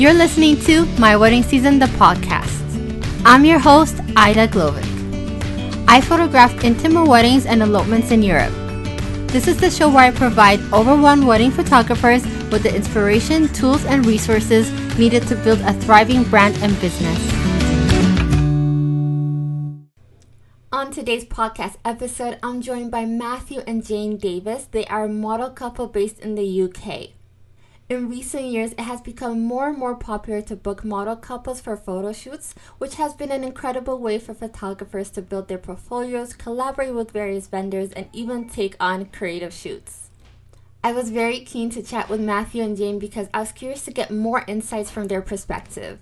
You're listening to My Wedding Season, the podcast. I'm your host, Ida Glovic. I photograph intimate weddings and elopements in Europe. This is the show where I provide overwhelmed wedding photographers with the inspiration, tools, and resources needed to build a thriving brand and business. On today's podcast episode, I'm joined by Matthew and Jane Davis. They are a model couple based in the UK. In recent years, it has become more and more popular to book model couples for photo shoots, which has been an incredible way for photographers to build their portfolios, collaborate with various vendors, and even take on creative shoots. I was very keen to chat with Matthew and Jane because I was curious to get more insights from their perspective.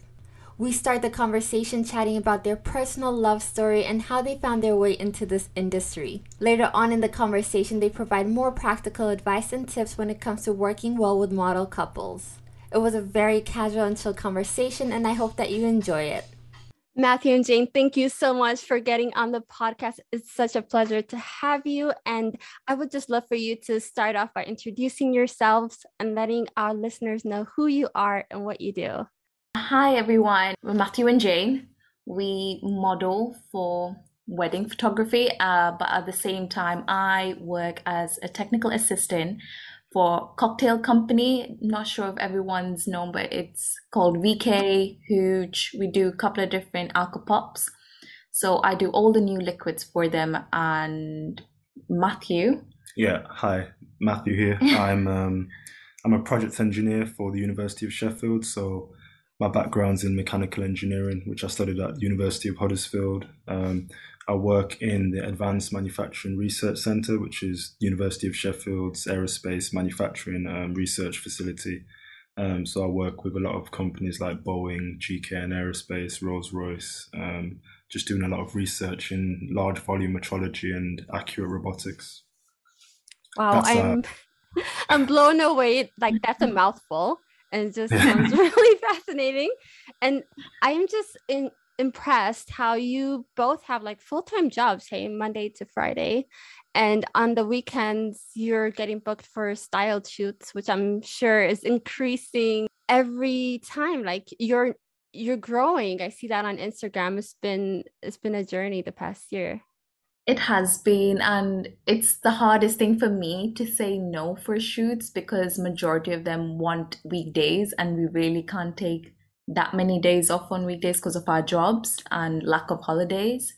We start the conversation chatting about their personal love story and how they found their way into this industry. Later on in the conversation, they provide more practical advice and tips when it comes to working well with model couples. It was a very casual and chill conversation, and I hope that you enjoy it. Matthew and Jane, thank you so much for getting on the podcast. It's such a pleasure to have you. And I would just love for you to start off by introducing yourselves and letting our listeners know who you are and what you do. Hi everyone, we're Matthew and Jane. We model for wedding photography, uh, but at the same time, I work as a technical assistant for cocktail company. Not sure if everyone's known, but it's called VK Huge. We do a couple of different alcohol pops. So I do all the new liquids for them. And Matthew. Yeah, hi, Matthew here. I'm um, I'm a project engineer for the University of Sheffield. So my background's in mechanical engineering, which I studied at University of Huddersfield. Um, I work in the Advanced Manufacturing Research Centre, which is University of Sheffield's aerospace manufacturing um, research facility. Um, so I work with a lot of companies like Boeing, GKN Aerospace, Rolls Royce, um, just doing a lot of research in large volume metrology and accurate robotics. Wow, that's I'm I'm blown away. Like that's a mouthful and it just sounds really fascinating. And I'm just in, impressed how you both have like full-time jobs, hey, Monday to Friday. And on the weekends, you're getting booked for styled shoots, which I'm sure is increasing every time. Like you're you're growing. I see that on Instagram. It's been it's been a journey the past year. It has been, and it's the hardest thing for me to say no for shoots because majority of them want weekdays, and we really can't take that many days off on weekdays because of our jobs and lack of holidays.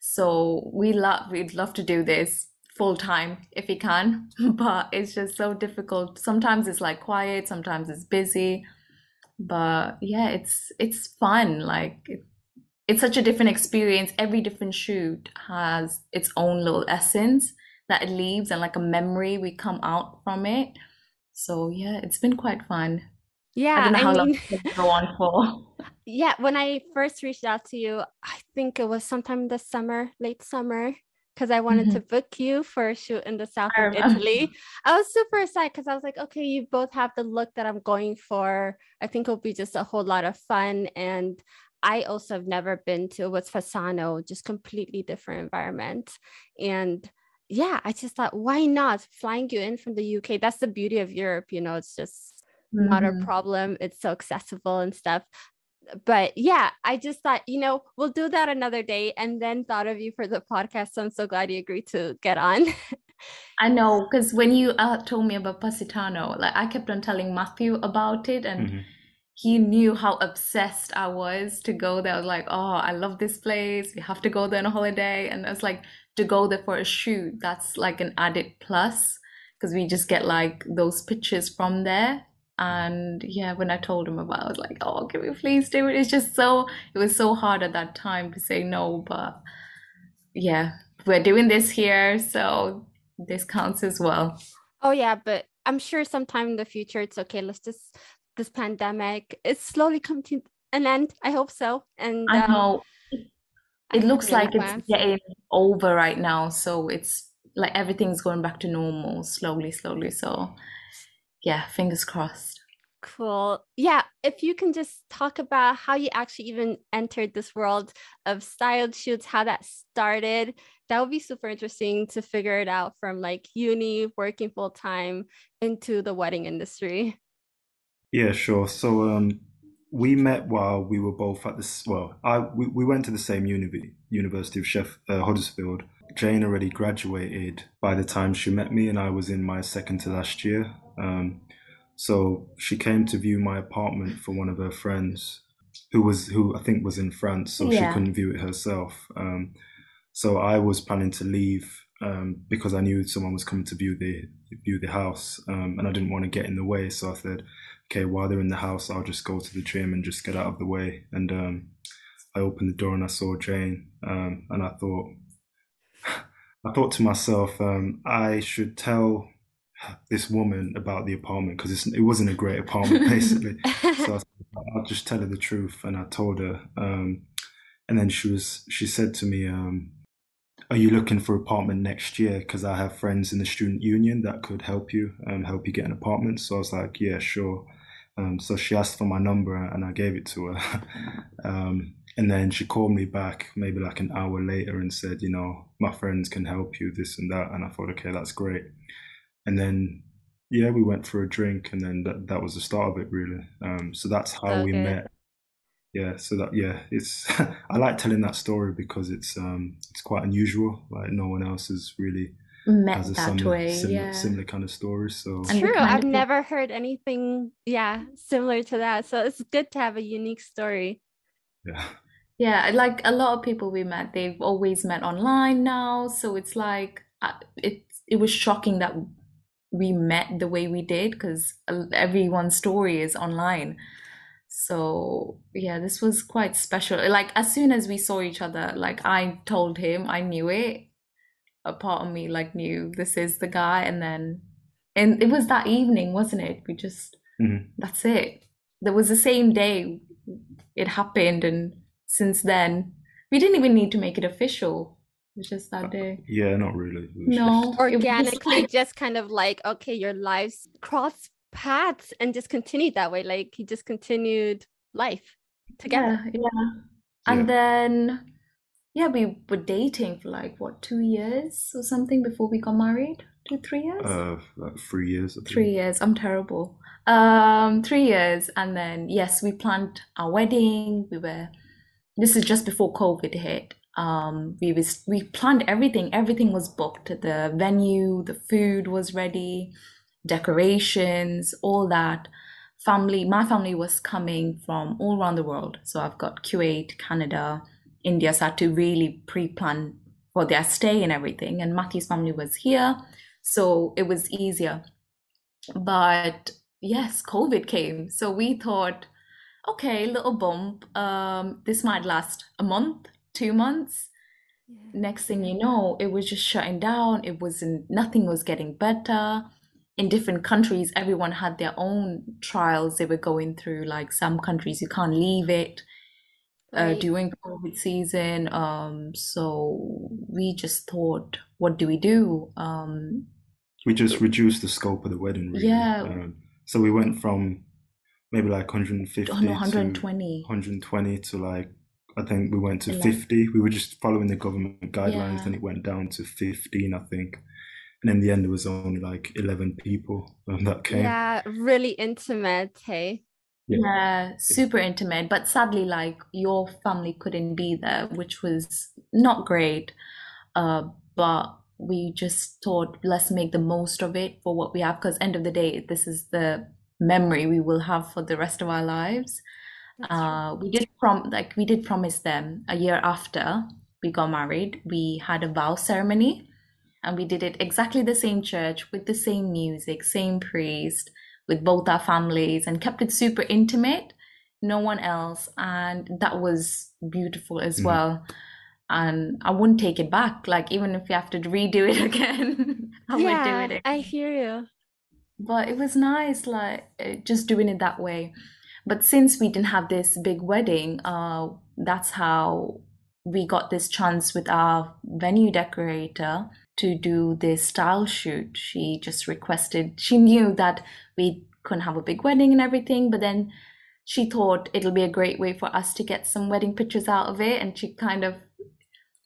So we love we'd love to do this full time if we can, but it's just so difficult. Sometimes it's like quiet, sometimes it's busy, but yeah, it's it's fun. Like it, it's such a different experience. Every different shoot has its own little essence that it leaves and like a memory we come out from it. So yeah, it's been quite fun. Yeah, I don't know I how mean, long go on for. Yeah, when I first reached out to you, I think it was sometime this summer, late summer, because I wanted mm-hmm. to book you for a shoot in the south of Italy. I was super excited because I was like, okay, you both have the look that I'm going for. I think it'll be just a whole lot of fun. And I also have never been to what's Fasano, just completely different environment. And yeah, I just thought, why not flying you in from the UK? That's the beauty of Europe, you know, it's just mm-hmm. not a mm-hmm. problem. It's so accessible and stuff. But yeah, I just thought, you know, we'll do that another day and then thought of you for the podcast. So I'm so glad you agreed to get on. I know, because when you uh, told me about Positano, like I kept on telling Matthew about it and mm-hmm he knew how obsessed I was to go there. I was like, oh, I love this place. We have to go there on a holiday. And I was like to go there for a shoot, that's like an added plus because we just get like those pictures from there. And yeah, when I told him about it, I was like, oh, can we please do it? It's just so, it was so hard at that time to say no. But yeah, we're doing this here. So this counts as well. Oh, yeah. But I'm sure sometime in the future it's okay. Let's just this pandemic is slowly coming to an end. I hope so. And I um, know it looks like it's getting over right now. So it's like everything's going back to normal slowly, slowly. So yeah, fingers crossed. Cool. Yeah. If you can just talk about how you actually even entered this world of styled shoots, how that started, that would be super interesting to figure it out from like uni, working full time into the wedding industry. Yeah, sure. So um, we met while we were both at this. Well, I we, we went to the same uni, University of Sheff, uh, Huddersfield. Jane already graduated by the time she met me, and I was in my second to last year. Um, so she came to view my apartment for one of her friends, who was who I think was in France, so yeah. she couldn't view it herself. Um, so I was planning to leave um, because I knew someone was coming to view the view the house, um, and I didn't want to get in the way. So I said, "Okay, while they're in the house, I'll just go to the gym and just get out of the way." And um, I opened the door and I saw Jane, um, and I thought, I thought to myself, um, I should tell this woman about the apartment because it wasn't a great apartment, basically. so I will just tell her the truth, and I told her. Um, and then she was, she said to me, are you looking for an apartment next year? Because I have friends in the student union that could help you and help you get an apartment. So I was like, yeah, sure. Um, so she asked for my number and I gave it to her. um, and then she called me back maybe like an hour later and said, you know, my friends can help you, this and that. And I thought, okay, that's great. And then, yeah, we went for a drink and then that, that was the start of it, really. Um, so that's how okay. we met yeah so that yeah it's i like telling that story because it's um it's quite unusual like no one else has really met has a that similar, way similar, yeah. similar kind of story so true i've never heard anything yeah similar to that so it's good to have a unique story. Yeah. Yeah like a lot of people we met they've always met online now so it's like uh, it it was shocking that we met the way we did because uh, everyone's story is online. So yeah this was quite special like as soon as we saw each other like i told him i knew it a part of me like knew this is the guy and then and it was that evening wasn't it we just mm-hmm. that's it there was the same day it happened and since then we didn't even need to make it official it was just that day yeah not really no just... organically just kind of like okay your lives cross paths and just continued that way. Like he just continued life together. Yeah, yeah. And yeah. then yeah, we were dating for like what two years or something before we got married. Two, three years? Uh, like three years. Three years. I'm terrible. Um, three years, and then yes, we planned our wedding. We were. This is just before COVID hit. Um, we was we planned everything. Everything was booked. The venue, the food was ready decorations, all that. Family, my family was coming from all around the world. So I've got Kuwait, Canada, India. Had to really pre plan for their stay and everything. And Matthew's family was here. So it was easier. But yes, COVID came. So we thought, okay, little bump. Um, this might last a month, two months. Yeah. Next thing you know, it was just shutting down. It wasn't, nothing was getting better in different countries, everyone had their own trials they were going through. Like some countries, you can't leave it uh, right. during COVID season. Um, so we just thought, what do we do? Um, we just reduced the scope of the wedding. Really. Yeah. Um, so we went from maybe like 150 oh, no, 120 120 to like I think we went to 50. We were just following the government guidelines, yeah. and it went down to 15, I think and in the end, it was only like eleven people that came. Yeah, really intimate. Hey. Yeah. yeah, super intimate. But sadly, like your family couldn't be there, which was not great. Uh, but we just thought let's make the most of it for what we have because end of the day this is the memory we will have for the rest of our lives uh, we did prom like we did promise them a year after we got married we had a vow ceremony and we did it exactly the same church with the same music, same priest, with both our families, and kept it super intimate. No one else, and that was beautiful as mm. well. And I wouldn't take it back. Like even if we have to redo it again, I yeah, would do it. Again. I hear you. But it was nice, like eh, just doing it that way. But since we didn't have this big wedding, uh, that's how we got this chance with our venue decorator to do this style shoot. She just requested, she knew that we couldn't have a big wedding and everything, but then she thought it'll be a great way for us to get some wedding pictures out of it. And she kind of,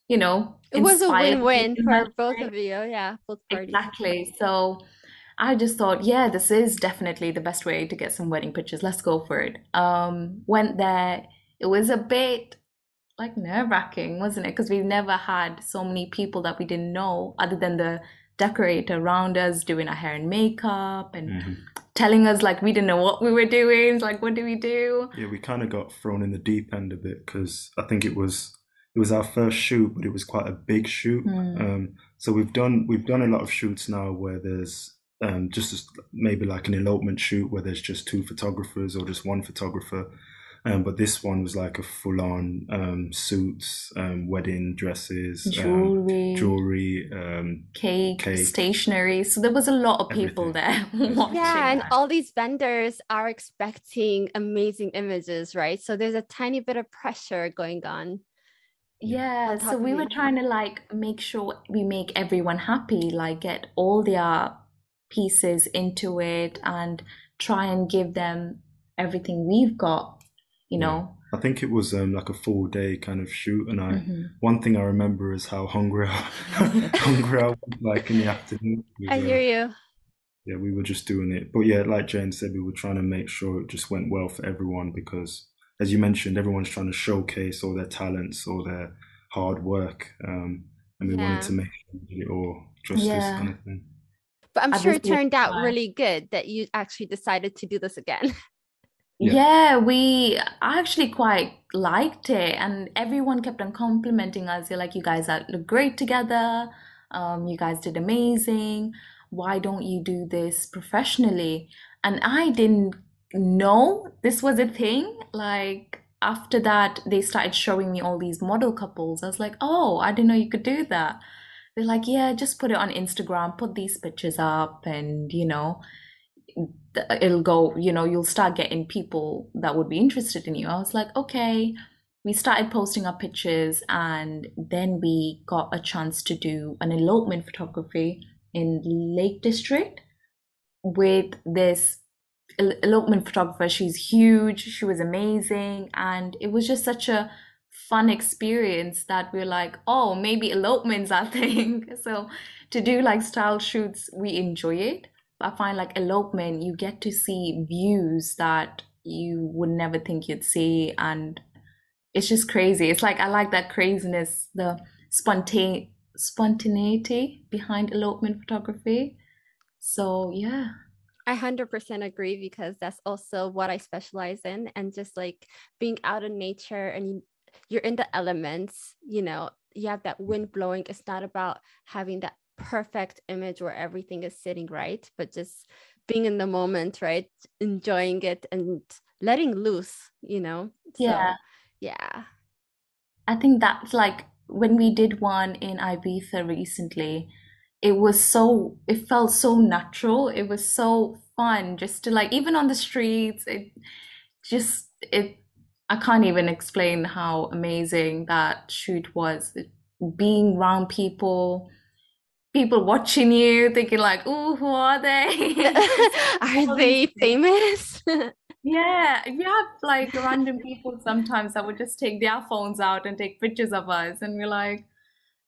you know, it was a win win for both of you. Yeah, both parties. Exactly. So I just thought, yeah, this is definitely the best way to get some wedding pictures. Let's go for it. Um, went there. It was a bit like nerve wracking, wasn't it? Because we've never had so many people that we didn't know, other than the decorator around us doing our hair and makeup and mm-hmm. telling us like we didn't know what we were doing. Like, what do we do? Yeah, we kind of got thrown in the deep end a bit because I think it was it was our first shoot, but it was quite a big shoot. Mm. Um, so we've done we've done a lot of shoots now where there's um, just maybe like an elopement shoot where there's just two photographers or just one photographer. Um, but this one was like a full on um, suits, um, wedding dresses, um, jewelry, jewelry, um, cake, cake, stationery. So there was a lot of people everything. there. yeah, and all these vendors are expecting amazing images, right? So there's a tiny bit of pressure going on. Yeah, so we were trying to like make sure we make everyone happy, like get all their pieces into it and try and give them everything we've got, you yeah. know. I think it was um, like a full day kind of shoot, and I mm-hmm. one thing I remember is how hungry I, hungry I was like in the afternoon. We I hear you. Yeah, we were just doing it, but yeah, like Jane said, we were trying to make sure it just went well for everyone because, as you mentioned, everyone's trying to showcase all their talents or their hard work, um, and we yeah. wanted to make it all justice yeah. kind of thing. But I'm sure it turned out really good that you actually decided to do this again. Yeah. yeah. we actually quite liked it, and everyone kept on complimenting us. They're like, "You guys are look great together. Um, you guys did amazing. Why don't you do this professionally?" And I didn't know this was a thing. Like after that, they started showing me all these model couples. I was like, "Oh, I didn't know you could do that." they're like, yeah, just put it on Instagram, put these pictures up, and you know, it'll go, you know, you'll start getting people that would be interested in you. I was like, okay. We started posting our pictures, and then we got a chance to do an elopement photography in Lake District with this elopement photographer. She's huge, she was amazing, and it was just such a fun experience that we're like, oh, maybe elopement's our thing. so to do like style shoots, we enjoy it. I find like elopement, you get to see views that you would never think you'd see. And it's just crazy. It's like, I like that craziness, the spontane spontaneity behind elopement photography. So yeah. I 100% agree because that's also what I specialize in. And just like being out in nature and you're in the elements, you know, you have that wind blowing. It's not about having that perfect image where everything is sitting right, but just being in the moment, right? Enjoying it and letting loose, you know? So, yeah. Yeah. I think that's like when we did one in Ibiza recently, it was so, it felt so natural. It was so fun just to like, even on the streets, it just, it I can't even explain how amazing that shoot was. Being around people, people watching you, thinking like, "Oh, who are they? are they famous?" yeah, have like random people sometimes that would just take their phones out and take pictures of us, and we're like,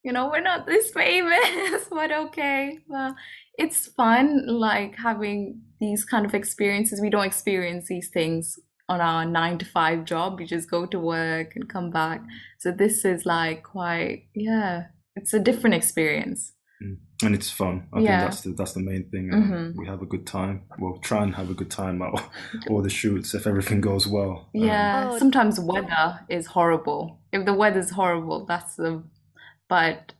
you know, we're not this famous, but okay. Well, it's fun, like having these kind of experiences. We don't experience these things on our nine to five job. You just go to work and come back. So this is like quite, yeah, it's a different experience. Mm. And it's fun. I yeah. think that's the that's the main thing. Um, mm-hmm. We have a good time. We'll try and have a good time at all the shoots if everything goes well. Yeah. Um, Sometimes weather is horrible. If the weather's horrible, that's the. But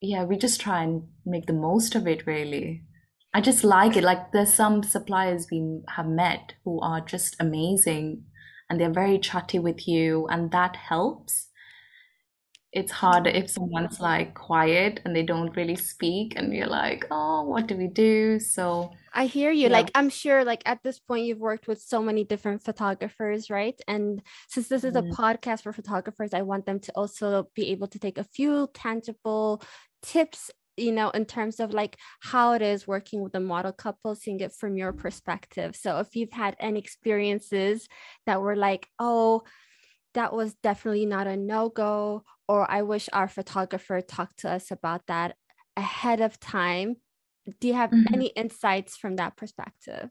yeah, we just try and make the most of it. Really. I just like it. Like there's some suppliers we have met who are just amazing and they're very chatty with you and that helps. It's harder if someone's like quiet and they don't really speak and you're like, oh, what do we do? So I hear you. Yeah. Like I'm sure like at this point you've worked with so many different photographers, right? And since this is a mm-hmm. podcast for photographers, I want them to also be able to take a few tangible tips you know in terms of like how it is working with a model couple seeing it from your perspective so if you've had any experiences that were like oh that was definitely not a no-go or i wish our photographer talked to us about that ahead of time do you have mm-hmm. any insights from that perspective?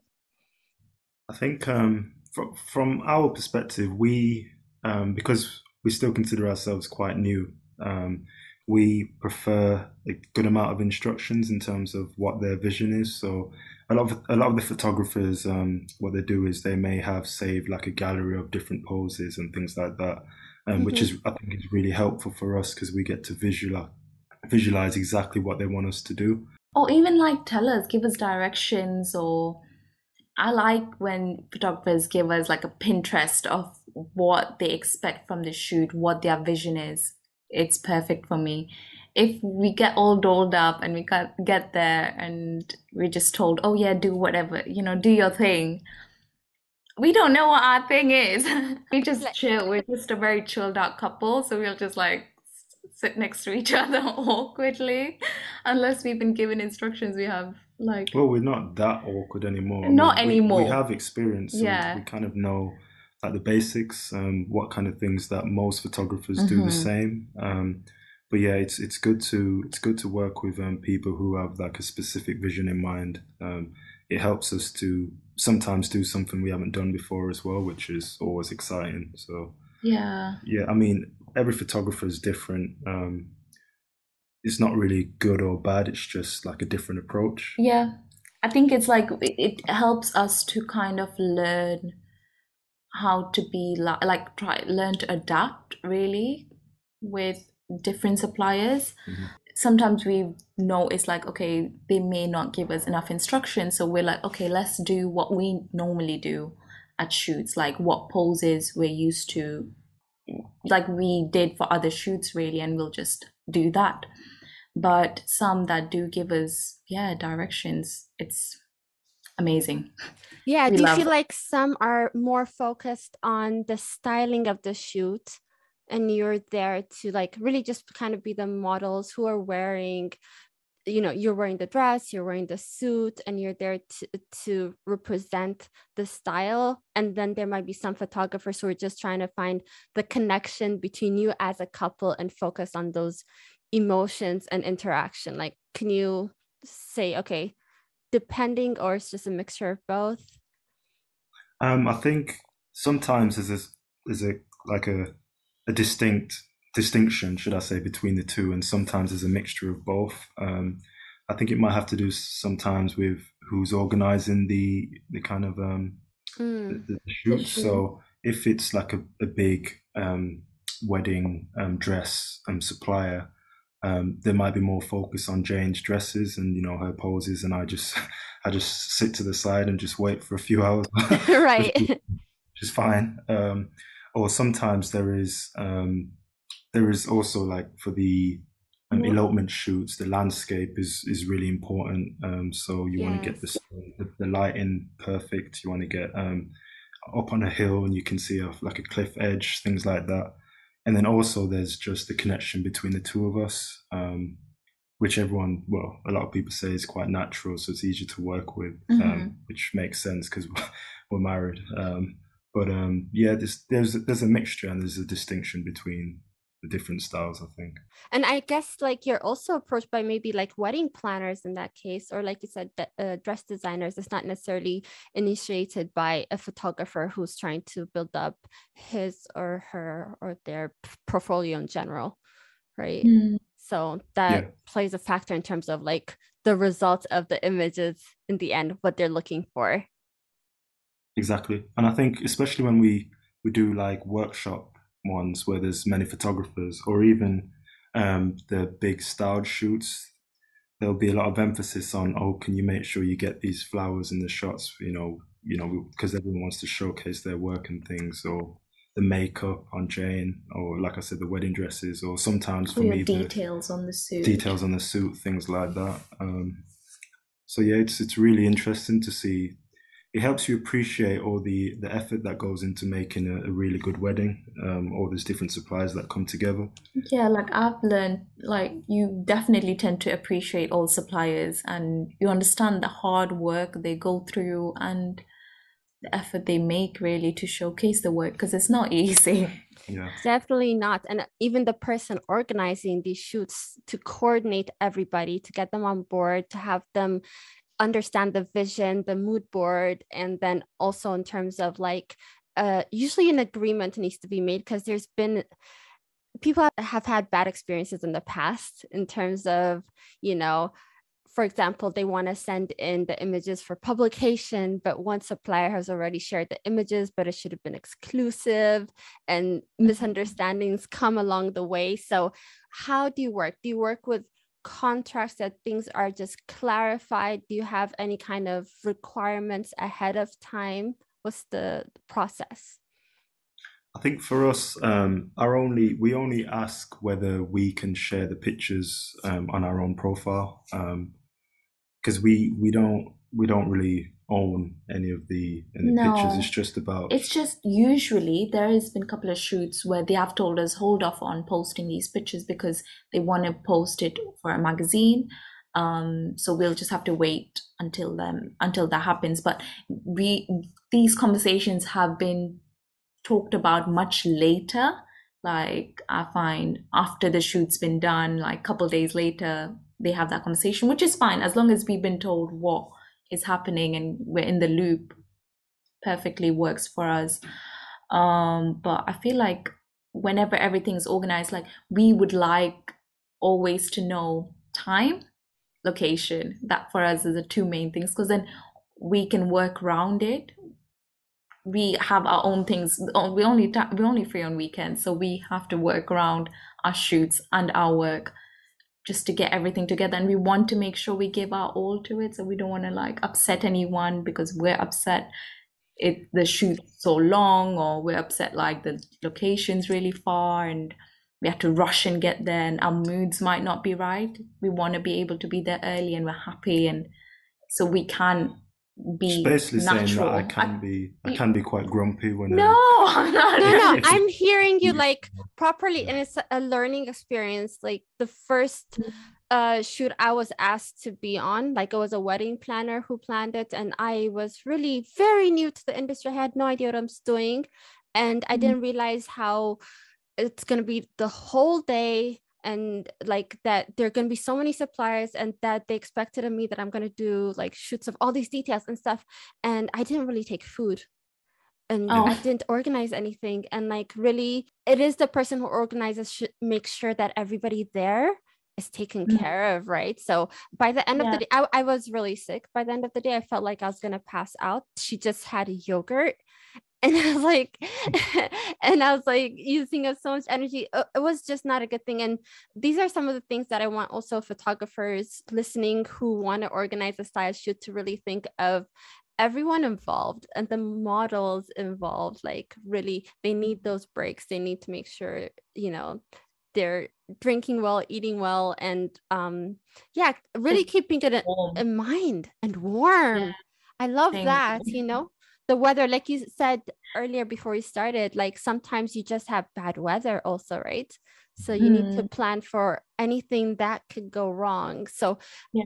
I think um, from, from our perspective, we, um, because we still consider ourselves quite new, um, we prefer a good amount of instructions in terms of what their vision is. So a lot of a lot of the photographers, um, what they do is they may have saved like a gallery of different poses and things like that, um, mm-hmm. which is I think is really helpful for us because we get to visualize visualize exactly what they want us to do. Or even like tell us, give us directions or I like when photographers give us like a Pinterest of what they expect from the shoot, what their vision is. It's perfect for me. If we get all dolled up and we get there and we're just told, oh yeah, do whatever, you know, do your thing. We don't know what our thing is. we just chill. We're just a very chilled out couple. So we'll just like sit next to each other awkwardly unless we've been given instructions we have like well we're not that awkward anymore not we, anymore we, have experience yeah we, kind of know like the basics um what kind of things that most photographers mm-hmm. do the mm-hmm. same um but yeah it's it's good to it's good to work with um, people who have like a specific vision in mind um it helps us to sometimes do something we haven't done before as well which is always exciting so yeah yeah i mean every photographer is different. Um, it's not really good or bad. It's just like a different approach. Yeah, I think it's like it helps us to kind of learn how to be like, like try learn to adapt really with different suppliers. Mm-hmm. Sometimes we know it's like okay, they may not give us enough instructions, so we're like okay, let's do what we normally do at shoots, like what poses we're used to like we did for other shoots really and we'll just do that. But some that do give us yeah directions it's amazing. Yeah we do you feel like some are more focused on the styling of the shoot and you're there to like really just kind of be the models who are wearing you know you're wearing the dress you're wearing the suit and you're there to, to represent the style. And then there might be some photographers who are just trying to find the connection between you as a couple and focus on those emotions and interaction. Like can you say okay depending or it's just a mixture of both? Um i think sometimes there's a there's a like a a distinct distinction, should I say, between the two, and sometimes there's a mixture of both. Um, I think it might have to do sometimes with who's organizing the the kind of um, mm, the, the shoot. So if it's like a, a big um, wedding um, dress um, supplier, um, there might be more focus on Jane's dresses and you know her poses, and I just I just sit to the side and just wait for a few hours, right? which is fine. Um, or sometimes there is um, there is also like for the um, elopement shoots, the landscape is is really important. Um, so you yes. want to get the, the, the lighting perfect. You want to get um, up on a hill and you can see a, like a cliff edge, things like that. And then also there's just the connection between the two of us, um, which everyone, well, a lot of people say is quite natural, so it's easier to work with, um, mm-hmm. which makes sense because we're married. Um, but yeah, there's there's there's a mixture and there's a distinction between the different styles i think and i guess like you're also approached by maybe like wedding planners in that case or like you said uh, dress designers it's not necessarily initiated by a photographer who's trying to build up his or her or their portfolio in general right mm. so that yeah. plays a factor in terms of like the result of the images in the end what they're looking for exactly and i think especially when we we do like workshop ones where there's many photographers, or even um, the big styled shoots, there'll be a lot of emphasis on, oh, can you make sure you get these flowers in the shots? You know, you know, because everyone wants to showcase their work and things, or the makeup on Jane, or like I said, the wedding dresses, or sometimes for me, details on the suit, details on the suit, things like that. Um, so yeah, it's it's really interesting to see it helps you appreciate all the the effort that goes into making a, a really good wedding um, all these different suppliers that come together yeah like i've learned like you definitely tend to appreciate all suppliers and you understand the hard work they go through and the effort they make really to showcase the work because it's not easy. Yeah. Definitely not. And even the person organizing these shoots to coordinate everybody, to get them on board, to have them understand the vision, the mood board, and then also in terms of like, uh, usually an agreement needs to be made because there's been people have had bad experiences in the past in terms of, you know, for example, they want to send in the images for publication, but one supplier has already shared the images, but it should have been exclusive, and mm-hmm. misunderstandings come along the way. So, how do you work? Do you work with contracts that things are just clarified? Do you have any kind of requirements ahead of time? What's the process? I think for us, um, our only we only ask whether we can share the pictures um, on our own profile. Um, because we we don't we don't really own any of the any no. pictures. It's just about. It's just usually there has been a couple of shoots where they have told us hold off on posting these pictures because they want to post it for a magazine. Um, so we'll just have to wait until then until that happens. But we these conversations have been talked about much later. Like I find after the shoot's been done, like a couple days later, they have that conversation, which is fine as long as we've been told what is happening and we're in the loop. Perfectly works for us. Um, but I feel like whenever everything's organized, like we would like always to know time, location. That for us is the two main things because then we can work around it. We have our own things. We only we only free on weekends, so we have to work around our shoots and our work just to get everything together and we want to make sure we give our all to it so we don't want to like upset anyone because we're upset it the shoot's so long or we're upset like the location's really far and we have to rush and get there and our moods might not be right. We want to be able to be there early and we're happy and so we can be basically natural. saying that I can be I can be quite grumpy when no I'm not no no I'm hearing you like properly and it's a learning experience like the first uh shoot I was asked to be on like it was a wedding planner who planned it and I was really very new to the industry I had no idea what I'm doing and I mm-hmm. didn't realize how it's going to be the whole day and like that there are going to be so many suppliers and that they expected of me that i'm going to do like shoots of all these details and stuff and i didn't really take food and oh. i didn't organize anything and like really it is the person who organizes should make sure that everybody there is taken mm-hmm. care of right so by the end yeah. of the day I, I was really sick by the end of the day i felt like i was going to pass out she just had yogurt and I was like, and I was like using up so much energy. Uh, it was just not a good thing. And these are some of the things that I want also photographers listening who want to organize a style shoot to really think of everyone involved and the models involved. Like, really, they need those breaks. They need to make sure, you know, they're drinking well, eating well, and um, yeah, really keeping it in, in mind and warm. Yeah. I love that, you know the weather like you said earlier before we started like sometimes you just have bad weather also right so you mm. need to mm-hmm. plan for anything that could go wrong so yeah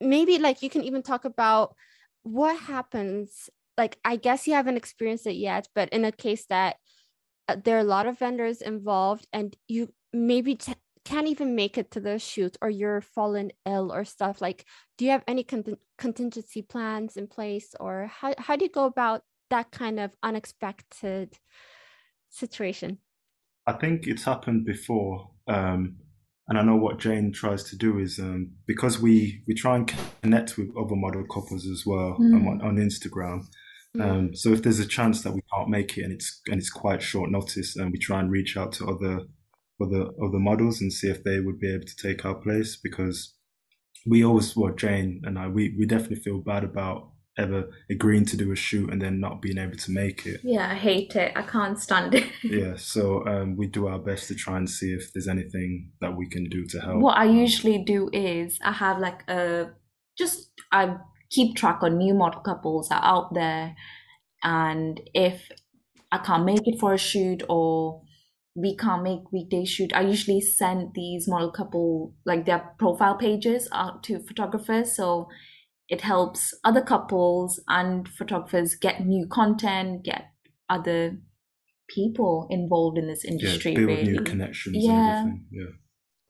maybe like you can even talk about what happens like i guess you haven't experienced it yet but in a case that uh, there are a lot of vendors involved and you maybe t- can't even make it to the shoot or you're fallen ill or stuff like do you have any con- contingency plans in place or how, how do you go about that kind of unexpected situation i think it's happened before um, and i know what jane tries to do is um, because we we try and connect with other model couples as well mm. on, on instagram mm. um, so if there's a chance that we can't make it and it's and it's quite short notice and we try and reach out to other other other models and see if they would be able to take our place because we always well Jane and I we, we definitely feel bad about ever agreeing to do a shoot and then not being able to make it. Yeah, I hate it. I can't stand it. yeah, so um, we do our best to try and see if there's anything that we can do to help. What I usually do is I have like a just I keep track on new model couples that are out there, and if I can't make it for a shoot or we can't make weekday shoot i usually send these model couple like their profile pages out to photographers so it helps other couples and photographers get new content, get other people involved in this industry. Yeah, build really. new connections. Yeah. And. Yeah.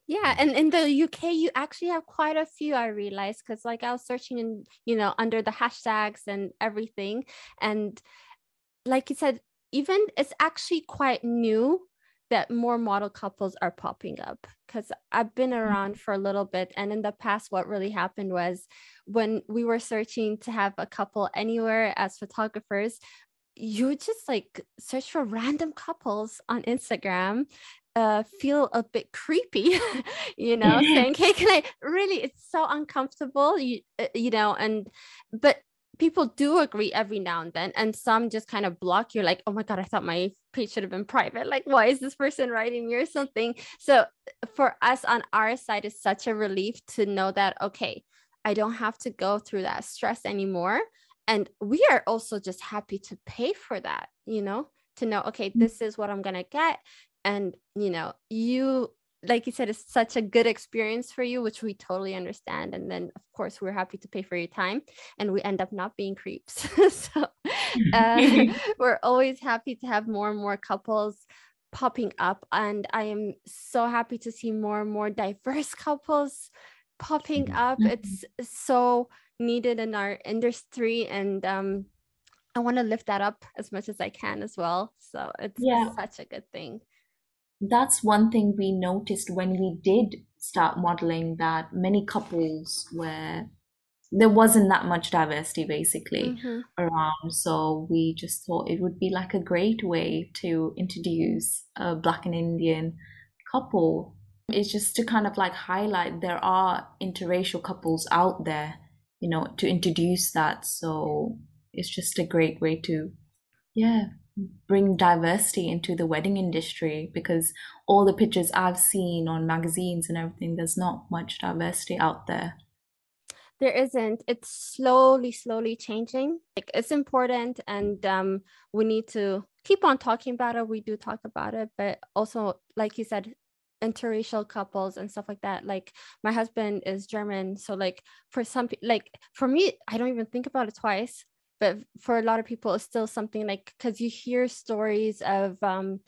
Yeah, and in the UK, you actually have quite a few. I realized because, like, I was searching in, you know, under the hashtags and everything, and like you said, even it's actually quite new that more model couples are popping up because I've been around for a little bit. And in the past, what really happened was when we were searching to have a couple anywhere as photographers, you would just like search for random couples on Instagram. Uh, feel a bit creepy, you know, saying, "Hey, can I?" Really, it's so uncomfortable, you uh, you know, and but people do agree every now and then and some just kind of block you like oh my god i thought my page should have been private. Like why is this person writing me or something? So for us on our side it's such a relief to know that okay i don't have to go through that stress anymore. And we are also just happy to pay for that you know to know okay mm. this is what i'm going to get. And you know you like you said, it's such a good experience for you, which we totally understand. And then, of course, we're happy to pay for your time, and we end up not being creeps. so uh, we're always happy to have more and more couples popping up, and I am so happy to see more and more diverse couples popping up. It's so needed in our industry, and um, I want to lift that up as much as I can as well. So it's Yeah. such a good thing. That's one thing we noticed when we did start modeling that many couples were there wasn't that much diversity basically Mhm. around. So we just thought it would be like a great way to introduce a black and indian couple. It's just to kind of like highlight there are interracial couples out there you know to introduce that. So it's just a great way to yeah bring diversity into the wedding industry because all the pictures I've seen on magazines and everything, there's not much diversity out there. there isn't. It's slowly slowly changing. Like it's important and um we need to keep on talking about it. We do talk about it but also like you said interracial couples and stuff like that. Like my husband is german so like for some like for me i don't even think about it twice but for a lot of people it's still something like because you hear stories of um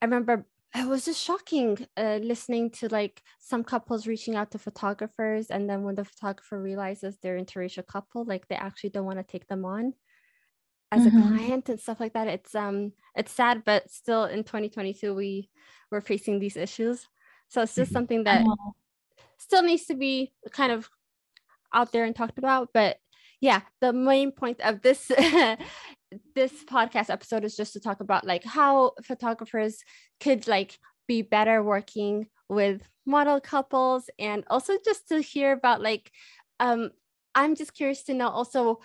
i remember it was just shocking uh, listening to like some couples reaching out to photographers and then when the photographer realizes they're interracial couple like they actually don't want to take them on as Mhm. a client and stuff like that it's um it's sad but still in 2022 we we're facing these issues so it's just Mhm. something that still needs to be kind of out there and talked about but yeah the main point of this this podcast episode is just to talk about like how photographers could like be better working with model couples and also just to hear about like um i'm just curious to know also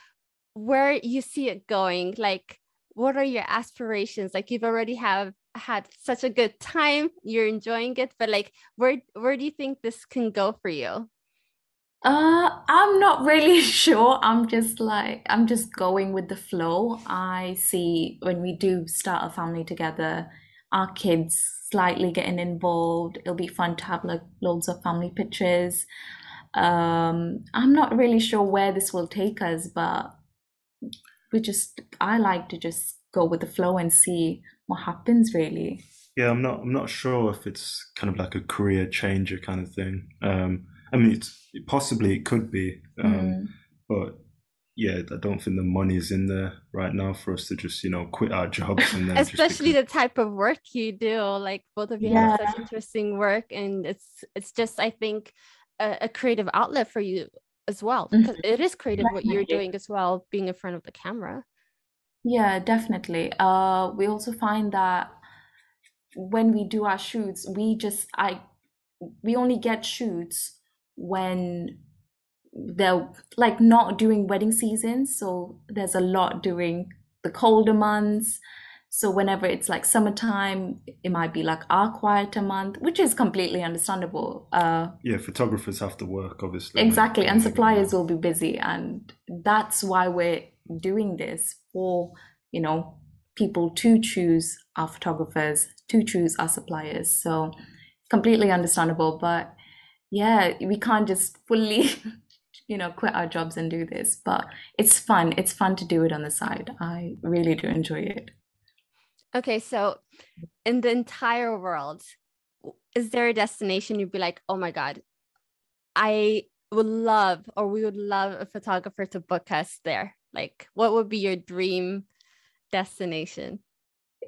where you see it going. Like what are your aspirations? Like you've already have had such a good time. You're enjoying it but like where where do you think this can go for you Uh, I'm not really sure. I'm just like, I'm just going with the flow. I see when we do start a family together, our kids slightly getting involved. It'll be fun to have like loads of family pictures. Um, I'm not really sure where this will take us, but we just, I like to just go with the flow and see what happens really. Yeah, I'm not. I'm not sure if it's kind of like a career changer kind of thing. Um, I mean, it's possibly it could be, um, Mm. but yeah, I don't think the money's in there right now for us to just you know quit our jobs and then especially because, the type of work you do like both of you have such interesting work and it's it's just i think a, a creative outlet for you as well because it is creative what you're doing as well being in front of the camera Yeah, definitely. Uh, we also find that when we do our shoots, we just I we only get shoots when they're like not during wedding season. So there's a lot during the colder months. So whenever it's like summertime, it might be like our quieter month, which is completely understandable. Uh, yeah, photographers have to work obviously. Exactly, and suppliers will be busy, and that's why we're doing this for you know people to choose our photographers, to choose our suppliers. So completely understandable, but yeah, we can't just fully you know, quit our jobs and do this. But it's fun. It's fun to do it on the side. I really do enjoy it. Okay, so in the entire world, is there a destination you'd be like, oh my God, I would love or we would love a photographer to book us there? Like, what would be your dream destination?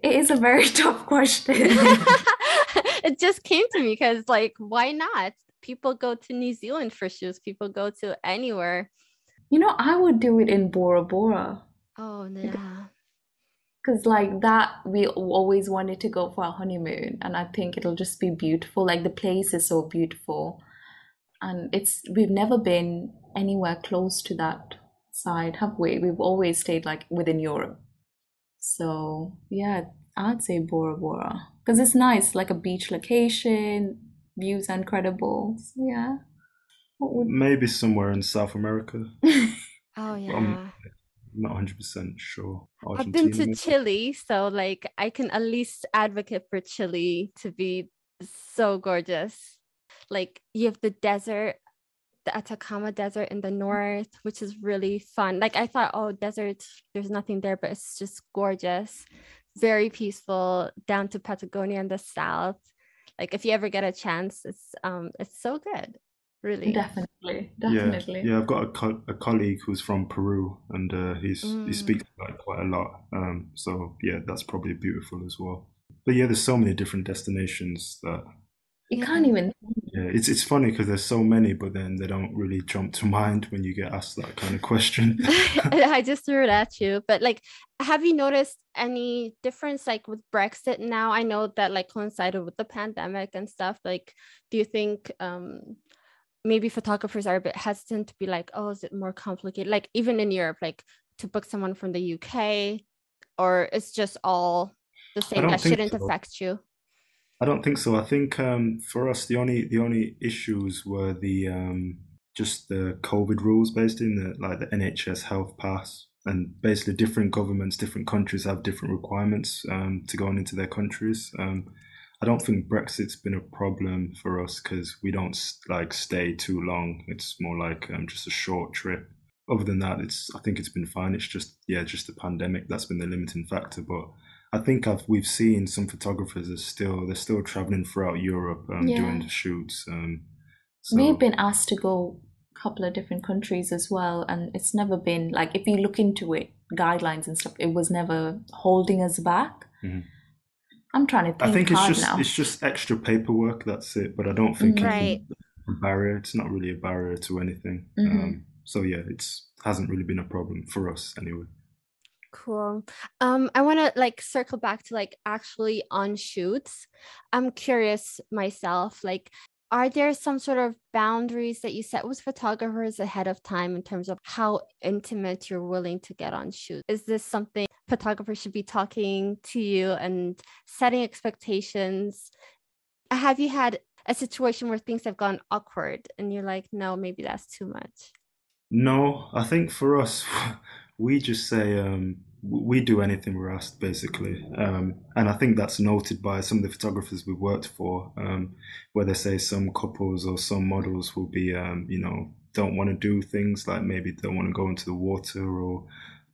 It is a very tough question. it just came to me because, like, why not? People go to New Zealand for shoes. people go to anywhere. You know, I would do it in Bora Bora. Oh, yeah. Because, like, that we always wanted to go for a honeymoon, and I think it'll just be beautiful. Like, the place is so beautiful, and it's we've never been anywhere close to that side, have we? We've always stayed like within Europe. So yeah, I'd say Bora Bora because it's nice, like a beach location, views incredible. So yeah. Would... Maybe somewhere in South America. oh yeah. I'm not 100% sure. Argentina, I've been to maybe? Chile, so like I can at least advocate for Chile to be so gorgeous. Like you have the desert the Atacama Desert in the north, which is really fun. Like I thought, oh, desert, there's nothing there, but it's just gorgeous, very peaceful. Down to Patagonia in the south. Like if you ever get a chance, it's um, it's so good, really. Definitely, definitely. Yeah, yeah I've got a, co- a colleague who's from Peru, and uh, he's mm. he speaks about it quite a lot. Um, so yeah, that's probably beautiful as well. But yeah, there's so many different destinations that you can't even yeah, it's it's funny because there's so many, but then they don't really jump to mind when you get asked that kind of question. I just threw it at you, but like, have you noticed any difference like with Brexit now? I know that like coincided with the pandemic and stuff. Like, do you think um maybe photographers are a bit hesitant to be like, oh, is it more complicated? Like even in Europe, like to book someone from the UK, or it's just all the same that shouldn't so. affect you. I don't think so. I think um, for us, the only the only issues were the um, just the COVID rules, based in the like the NHS Health Pass, and basically different governments, different countries have different requirements um, to go on into their countries. Um, I don't think Brexit's been a problem for us because we don't like stay too long. It's more like um, just a short trip. Other than that, it's I think it's been fine. It's just yeah, just the pandemic that's been the limiting factor, but I think I've we've seen some photographers are still they're still traveling throughout Europe um, yeah. doing the shoots. Um, so. We've been asked to go a couple of different countries as well, and it's never been like if you look into it, guidelines and stuff, it was never holding us back. Mm-hmm. I'm trying to think. I think it's just now. it's just extra paperwork. That's it. But I don't think right. it's a barrier. It's not really a barrier to anything. Mm-hmm. Um, so yeah, it's hasn't really been a problem for us anyway. Cool. Um, I want to like circle back to like actually on shoots. I'm curious myself, like, are there some sort of boundaries that you set with photographers ahead of time in terms of how intimate you're willing to get on shoot? Is this something photographers should be talking to you and setting expectations? Have you had a situation where things have gone awkward and you're like, no, maybe that's too much? No, I think for us, we just say um, we do anything we're asked, basically. Um, and I think that's noted by some of the photographers we've worked for, um, where they say some couples or some models will be, um, you know, don't want to do things like maybe don't want to go into the water or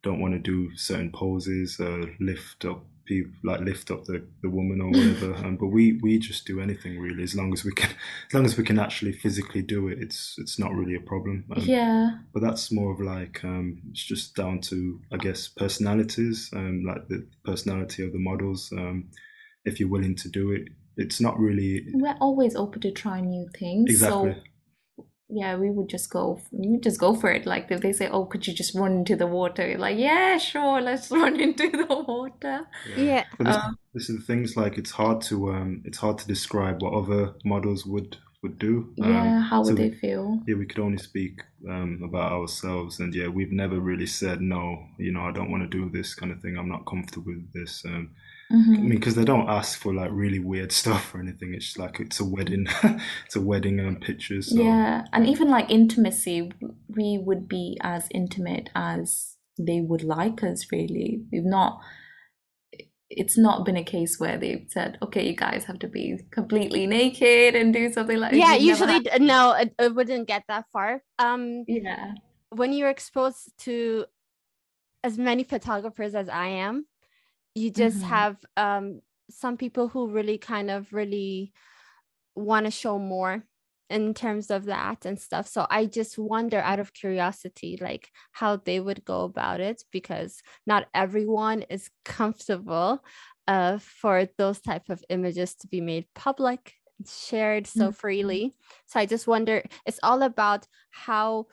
don't want to do certain poses, uh, lift up people like lift up the, the woman or whatever. um, but we we just do anything really as long as we can as long as we can actually physically do it. It's it's not really a problem. Um, yeah. But that's more of like um, it's just down to I guess personalities, um, like the personality of the models. Um, if you're willing to do it, it's not really. We're always open to try new things. Exactly. So yeah, we would just go, we would just go for it. Like if they say, "Oh, could you just run into the water?" You're like, "Yeah, sure, let's run into the water." Yeah. yeah. But this, um, this is things like it's hard to um, it's hard to describe what other models would would do. Um, yeah, how would so they feel? Yeah, we could only speak um, about ourselves, and yeah, we've never really said no. You know, I don't want to do this kind of thing. I'm not comfortable with this. Um, Mm-hmm. I mean, because they don't ask for like really weird stuff or anything. It's just like it's a wedding, it's a wedding and um, pictures. So. Yeah, and even like intimacy, we would be as intimate as they would like us. Really, we've not. it's not been a case where they've said, okay, you guys have to be completely naked and do something like Yeah, usually no, it, it, wouldn't get that far. Um yeah. When you're exposed to as many photographers as I am, you just mm-hmm. have um some people who really kind of really want to show more in terms of that and stuff. So I just wonder out of curiosity, like how they would go about it because not everyone is comfortable uh, for those type of images to be made public shared so mm-hmm. freely. So I just wonder, it's all about how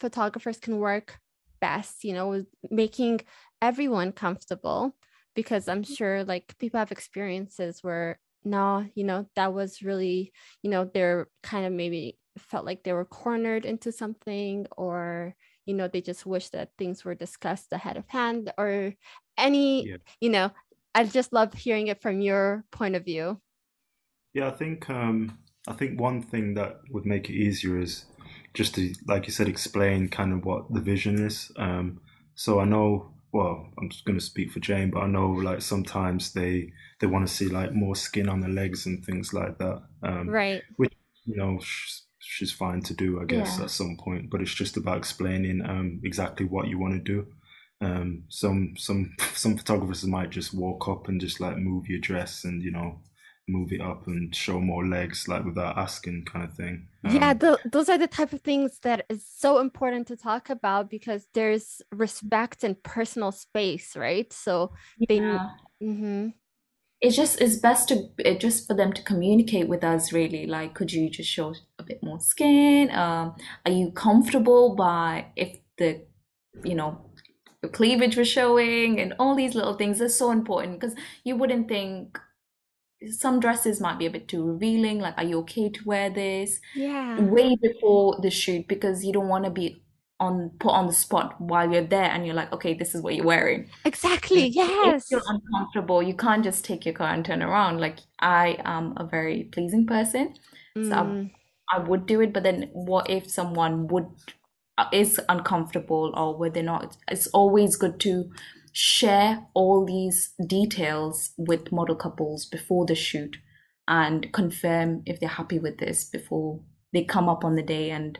photographers can work best, you know, making everyone comfortable because I'm sure like people have experiences where no, you know, that was really, you know, they're kind of maybe felt like they were cornered into something or, you know, they just wish that things were discussed ahead of hand or any, yeah. you know, I just love hearing it from your point of view. Yeah, I think um I think one thing that would make it easier is just to like you said explain kind of what the vision is. Um so I know well, I'm just going to speak for Jane, but I know like sometimes they they want to see like more skin on the legs and things like that. Um, right. Which you know she's, she's fine to do, I guess, yeah. at some point. But it's just about explaining um, exactly what you want to do. Um, some some some photographers might just walk up and just like move your dress and you know move it up and show more legs like without asking kind of thing um, yeah the, those are the type of things that is so important to talk about because there's respect and personal space right? So they yeah. mm-hmm. it's just it's best to it just for them to communicate with us really. Like could you just show a bit more skin? Um are you comfortable by if the you know cleavage was showing and all these little things are so important? Because you wouldn't think some dresses might be a bit too revealing like are you okay to wear this? Yeah. Way before the shoot because you don't want to be on put on the spot while you're there and you're like okay this is what you're wearing. Exactly yes. if you're uncomfortable. You can't just take your car and turn around. Like i am a very pleasing person mm. so I, I would do it but then what if someone would uh, is uncomfortable or where they're not it's always good to share all these details with model couples before the shoot and confirm if they're happy with this before they come up on the day and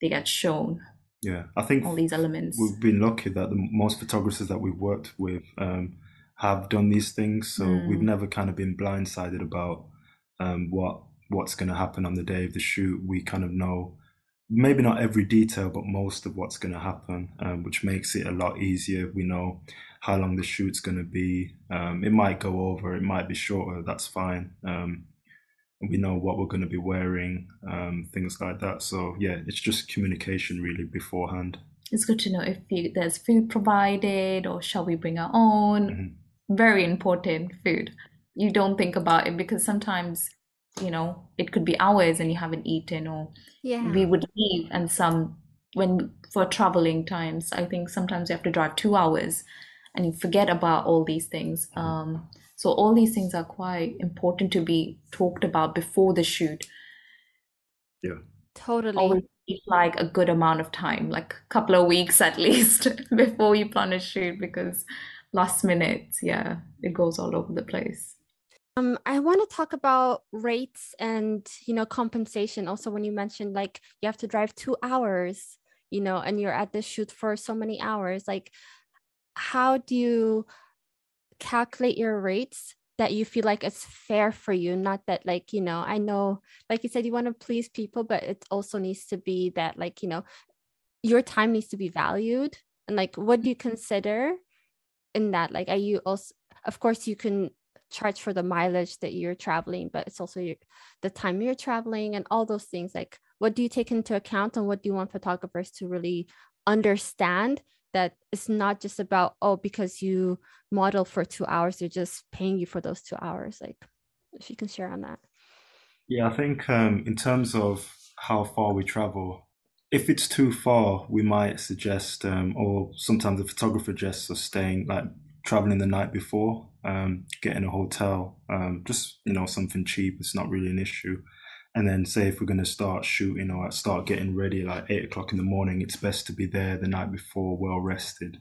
they get shown yeah i think all these elements. we've been lucky that the most photographers that we've worked with um, have done these things. So mm. we've never kind of been blindsided about um, what what's going to happen on the day of the shoot. We kind of know maybe not every detail, but most of what's going to happen, um, which makes it a lot easier. We know how long the shoot's going to be. Um, it might go over, it might be shorter. That's fine. Um, we know what we're going to be wearing, um, things like that. So yeah, it's just communication really beforehand. It's good to know if you, there's food provided or shall we bring our own. Mm-hmm. Very important food. You don't think about it because sometimes you know it could be hours and you haven't eaten or yeah. we would leave and some when for traveling times i think sometimes you have to drive two hours and you forget about all these things. Um, so all these things are quite important to be talked about before the shoot. Yeah. Totally. Always like a good amount of time like a couple of weeks at least before you plan a shoot because last minute yeah it goes all over the place um, I want to talk about rates and you know compensation. Also, when you mentioned like you have to drive two hours, you know, and you're at the shoot for so many hours, like how do you calculate your rates that you feel like it's fair for you? Not that like you know, I know, like you said, you want to please people, but it also needs to be that like you know, your time needs to be valued. And like, what do you consider in that? Like, are you also, of course, you can charge for the mileage that you're traveling but it's also your, the time you're traveling and all those things like what do you take into account and what do you want photographers to really understand that it's not just about oh because you model for two hours they're just paying you for those two hours like if you can share on that. Yeah i think um, in terms of how far we travel if it's too far we might suggest um, or sometimes the photographer suggests us staying like traveling the night before, um, getting a hotel, um, just you know something cheap. It's not really an issue. And then say if we're going to start shooting or start getting ready like eight o'clock in the morning, it's best to be there the night before, well rested.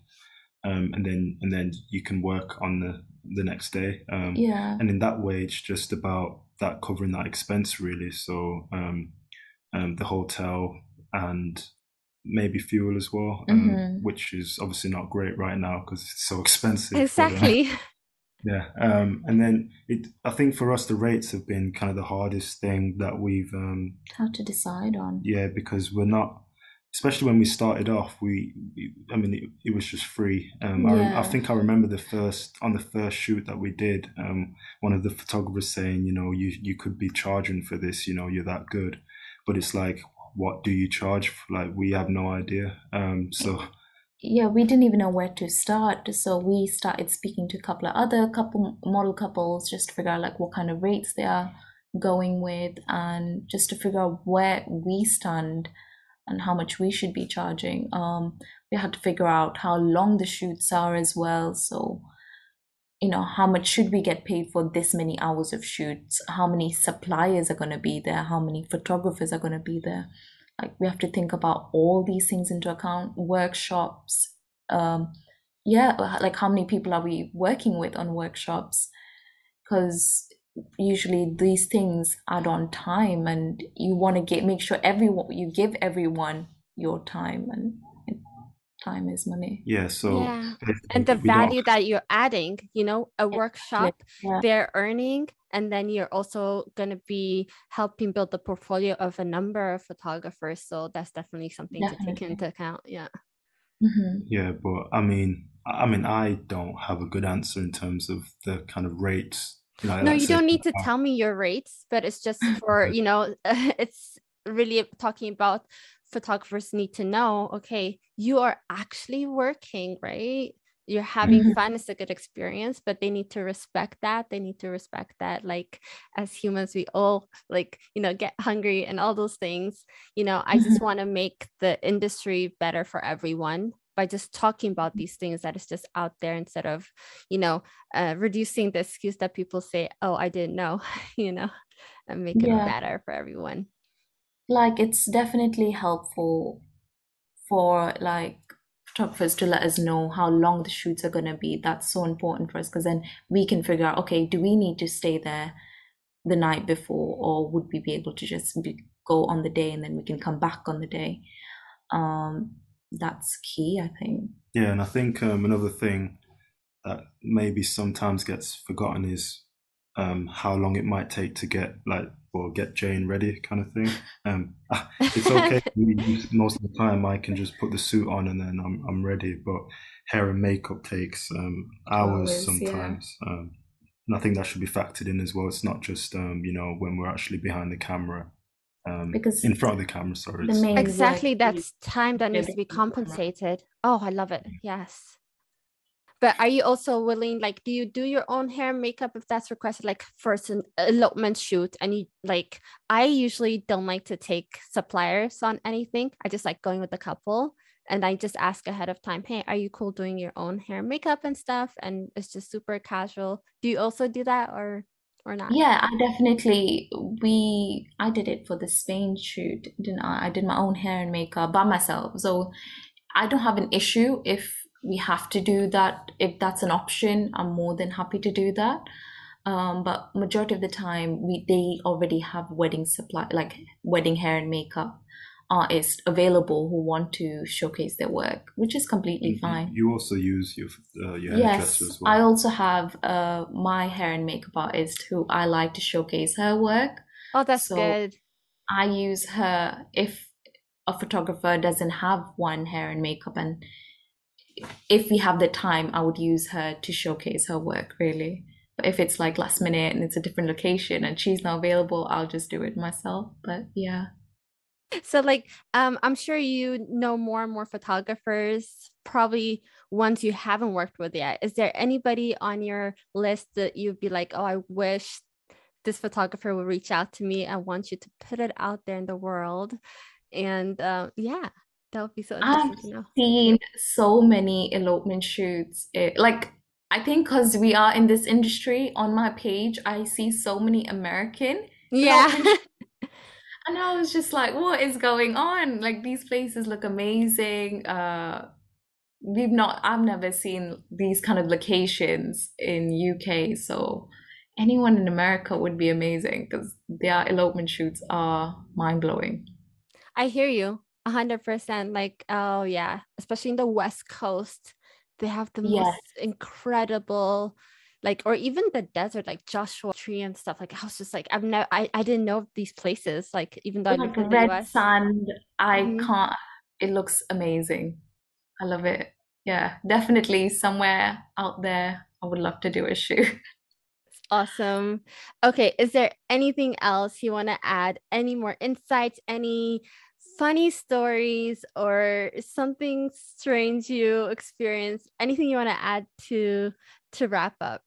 um, and then and then you can work on the the next day. Um, Yeah. and in that way, it's just about that covering that expense really. So um, um, the hotel and maybe fuel as well, um, Mhm. which is obviously not great right now because it's so expensive. uh, Exactly. yeah, um, and then it. I think for us, the rates have been kind of the hardest thing that we've. Um, How to decide on. yeah, because we're not, especially when we started off. We, I mean, it, it was just free. Um, I, I think I remember the first on the first shoot that we did. Um, one of the photographers saying, you know, you you could be charging for this. You know, you're that good, but it's like, what do you charge? Like, we have no idea. Um, so Yeah, we didn't even know where to start. So we started speaking to a couple of other couple model couples just to figure out like what kind of rates they are going with and just to figure out where we stand and how much we should be charging. Um, we had to figure out how long the shoots are as well. So, you know, how much should we get paid for this many hours of shoots? How many suppliers are going to be there? How many photographers are going to be there? Like we have to think about all these things into account. Workshops, um, yeah, like how many people are we working with on workshops? Because usually these things add on time, and you want to get make sure everyone you give everyone your time, and time is money. yeah, so Yeah. and the we don't- value that you're adding, you know, a workshop, Yeah. they're earning, and then you're also going to be helping build the portfolio of a number of photographers. So that's definitely something to take into account. Yeah. hmm Yeah, but I mean, I I mean, I don't have a good answer in terms of the kind of rates. You know, no, like you said, don't need to uh, tell me your rates, but it's just for, you know, it's really talking about photographers need to know, okay, you are actually working, right? You're having Mhm. fun, it's a good experience, but they need to respect that. They need to respect that, like, as humans, we all, like, you know, get hungry and all those things. You know, I just want to make the industry better for everyone by just talking about these things that is just out there instead of you know uh, reducing the excuse that people say, "Oh, I didn't know," you know, and make it Yeah. better for everyone. Like it's definitely helpful for like photographers to let us know how long the shoots are going to be. That's so important for us because then we can figure out okay do we need to stay there the night before or would we be able to just be, go on the day and then we can come back on the day? Um that's key i think. Yeah, and I think um, another thing that maybe sometimes gets forgotten is um, how long it might take to get like or get Jane ready, kind of thing. Um, it's okay. Most of the time, I can just put the suit on and then I'm I'm ready. But hair and makeup takes um, hours Hours, yeah. sometimes. Um, and I think that should be factored in as well. It's not just um, you know when we're actually behind the camera, um, Because in front of the camera. Sorry, the exactly that's time that needs to be compensated oh i love it yes but are you also willing like do you do your own hair makeup if that's requested like for an elopement shoot? And you like i usually don't like to take suppliers on anything. I just like going with the couple. And i just ask ahead of time hey are you cool doing your own hair makeup and stuff? And it's just super casual. Do you also do that or or not? Yeah, I definitely we I did it for the Spain shoot, didn't I? I did my own hair and makeup by myself. So I don't have an issue if we have to do that. If that's an option, I'm more than happy to do that. Um, but majority of the time we they already have wedding supply like wedding hair and makeup artists available who want to showcase their work, which is completely you- fine. You also use your uh, your Yes, as well. I also have uh, my hair and makeup artist who I like to showcase her work. oh that's So- good I use her if a photographer doesn't have one hair and makeup, and if we have the time, I would use her to showcase her work really. But if it's like last minute and it's a different location and she's not available, I'll just do it myself. But yeah. So like um I'm sure you know more and more photographers, probably ones you haven't worked with yet. Is there anybody on your list that you'd be like, "Oh, I wish this photographer would reach out to me. I want you to put it out there in the world." And uh, yeah, that would be so interesting I've to know. seen so many elopement shoots. It, like I think because we are in this industry, on my page, I see so many American Yeah. And I was just like, what is going on? Like these places look amazing. Uh we've not I've never seen these kind of locations in UK, so anyone in America would be amazing because their elopement shoots are mind blowing. I hear you hundred percent. Like, oh yeah, especially in the West Coast, they have the Yes. most incredible, like, or even the desert, like Joshua Tree and stuff. Like, I was just like, I've never, I, I didn't know of these places. Like, even though Like red US. sand, I Mhm. can't it looks amazing. I love it. Yeah, definitely somewhere out there I would love to do a shoot. Awesome. Okay, is there anything else you want to add? Any more insights? Any funny stories or something strange you experienced? Anything you want to add to to wrap up?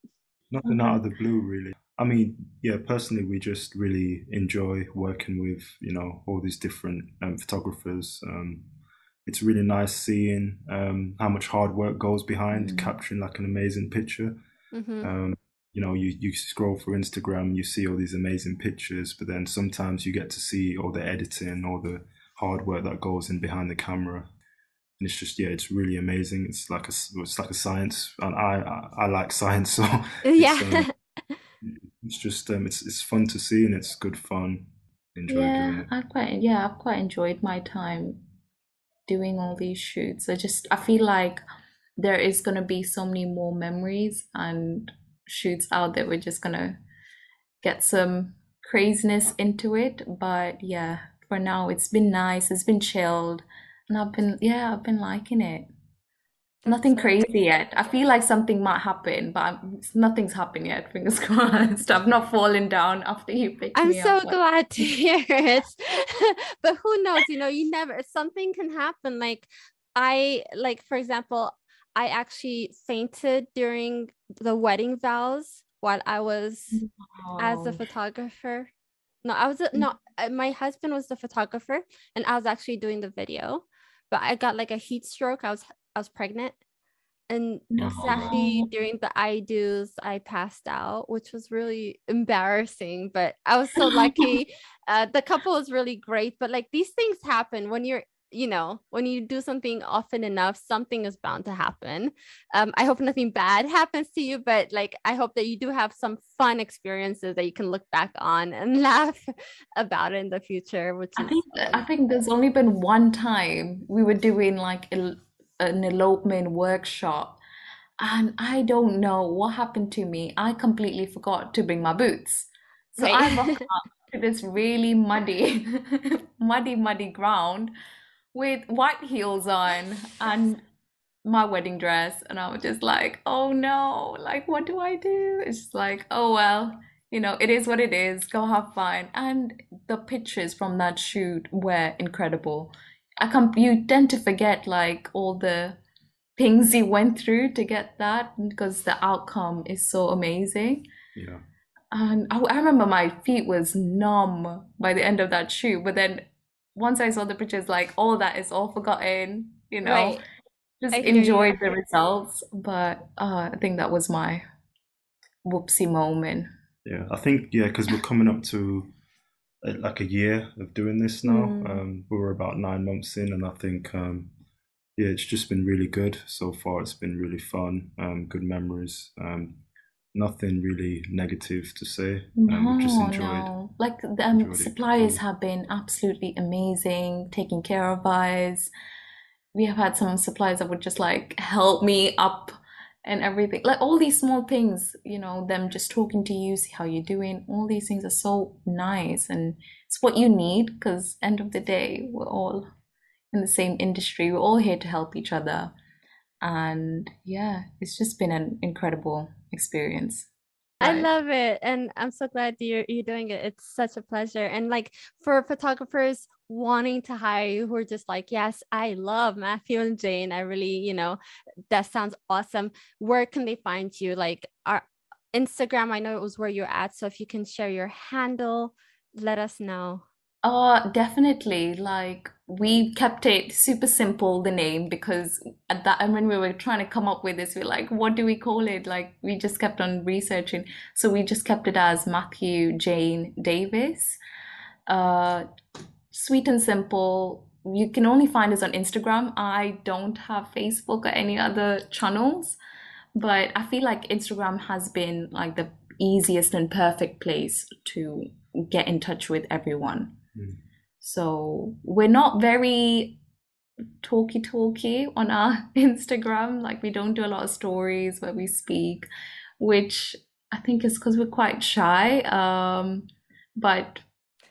Nothing out of the blue, really. I mean, yeah, personally, we just really enjoy working with, you know, all these different um, photographers. Um, it's really nice seeing um, how much hard work goes behind Mm. capturing like an amazing picture. hmm Um, you know, you, you scroll through Instagram, you see all these amazing pictures, but then sometimes you get to see all the editing, all the hard work that goes in behind the camera. And it's just, yeah, it's really amazing. It's like a, it's like a science, and I, I, I like science, so Yeah. it's, um, it's just, um, it's, it's fun to see and it's good fun. Enjoy Yeah, it. I quite yeah, I've quite enjoyed my time doing all these shoots. I just I feel like there is gonna be so many more memories and shoots out that We're just gonna get some craziness into it. But yeah, for now it's been nice, it's been chilled, and I've been yeah, I've been liking it. Nothing crazy yet. I feel like something might happen, but I'm, nothing's happened yet. Fingers crossed. I've not fallen down after you picked up I'm me so up. but- glad to hear it. but who knows, you know, you never something can happen. Like I like for example, I actually fainted during the wedding vows while I was as a photographer. No, I was a, no, uh, my husband was the photographer and I was actually doing the video. But I got like a heat stroke. I was I was pregnant. And exactly No. during the I do's, I passed out, which was really embarrassing. But I was so lucky. Uh, the couple was really great. But like these things happen when you're, you know, when you do something often enough, something is bound to happen. Um, I hope nothing bad happens to you, but like I hope that you do have some fun experiences that you can look back on and laugh about in the future. Which I think um, I think there's only been one time we were doing like el an elopement workshop, and I don't know what happened to me. I completely forgot to bring my boots, so I Right. rocked up to this really muddy, muddy, muddy ground with white heels on and my wedding dress, and I was just like, oh no, like what do I do? It's just like, oh well you know, it is what it is. Go have fun. And the pictures from that shoot were incredible. I can you tend to forget like all the things you went through to get that because the outcome is so amazing. Yeah. And I, I remember my feet was numb by the end of that shoot, but then once I saw the pictures, like all that is all forgotten, you know, right. just I enjoyed the results. But uh, I think that was my whoopsie moment. Yeah, I think yeah, because we're coming up to uh, like a year of doing this now. Mm. Um, we were about nine months in, and I think um, yeah, it's just been really good so far. It's been really fun, um, good memories. Um, nothing really negative to say. Um, just No, enjoyed. no. Like the um, suppliers have been absolutely amazing, taking care of us. We have had some suppliers that would just like help me up and everything. Like all these small things, you know, them just talking to you, see how you're doing. All these things are so nice and it's what you need because end of the day, we're all in the same industry. We're all here to help each other. And yeah, it's just been an incredible experience. I love it. And I'm so glad you're you're doing it. It's such a pleasure. And like for photographers wanting to hire you who are just like, yes, I love Matthew and Jane. I really, you know, that sounds awesome. Where can they find you? Like our Instagram, I know it was where you're at. So if you can share your handle, let us know. Uh, definitely. Like we kept it super simple, the name, because at that and when we were trying to come up with this, we are like, what do we call it? Like we just kept on researching. So we just kept it as Matthew Jane Davis. Uh, sweet and simple. you can only find us on Instagram. I don't have Facebook or any other channels, but I feel like Instagram has been like the easiest and perfect place to get in touch with everyone. Mm. So we're not very talky talky on our Instagram. Like we don't do a lot of stories where we speak, which I think is because we're quite shy. Um, but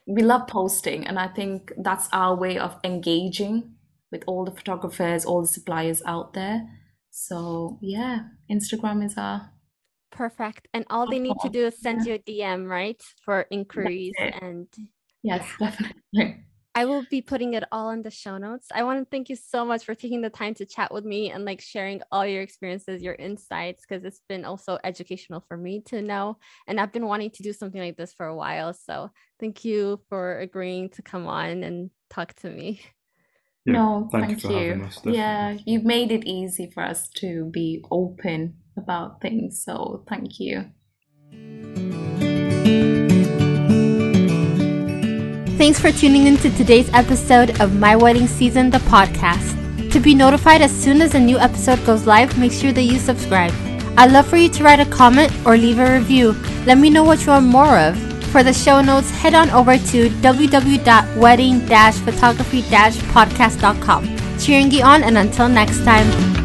we love posting, and I think that's our way of engaging with all the photographers, all the suppliers out there. So yeah, Instagram is our perfect. And all they need to do is send you a DM, right, for inquiries and yes, definitely. I will be putting it all in the show notes. I want to thank you so much for taking the time to chat with me and like sharing all your experiences, your insights, because it's been also educational for me to know. And I've been wanting to do something like this for a while. So thank you for agreeing to come on and talk to me. Yeah, no, thank, thank you. Us, yeah, you've made it easy for us to be open about things. So thank you. Thanks for tuning in to today's episode of My Wedding Season, the podcast. To be notified as soon as a new episode goes live, make sure that you subscribe. I'd love for you to write a comment or leave a review. Let me know what you want more of. For the show notes, head on over to www.wedding-photography-podcast.com. Cheering you on and until next time.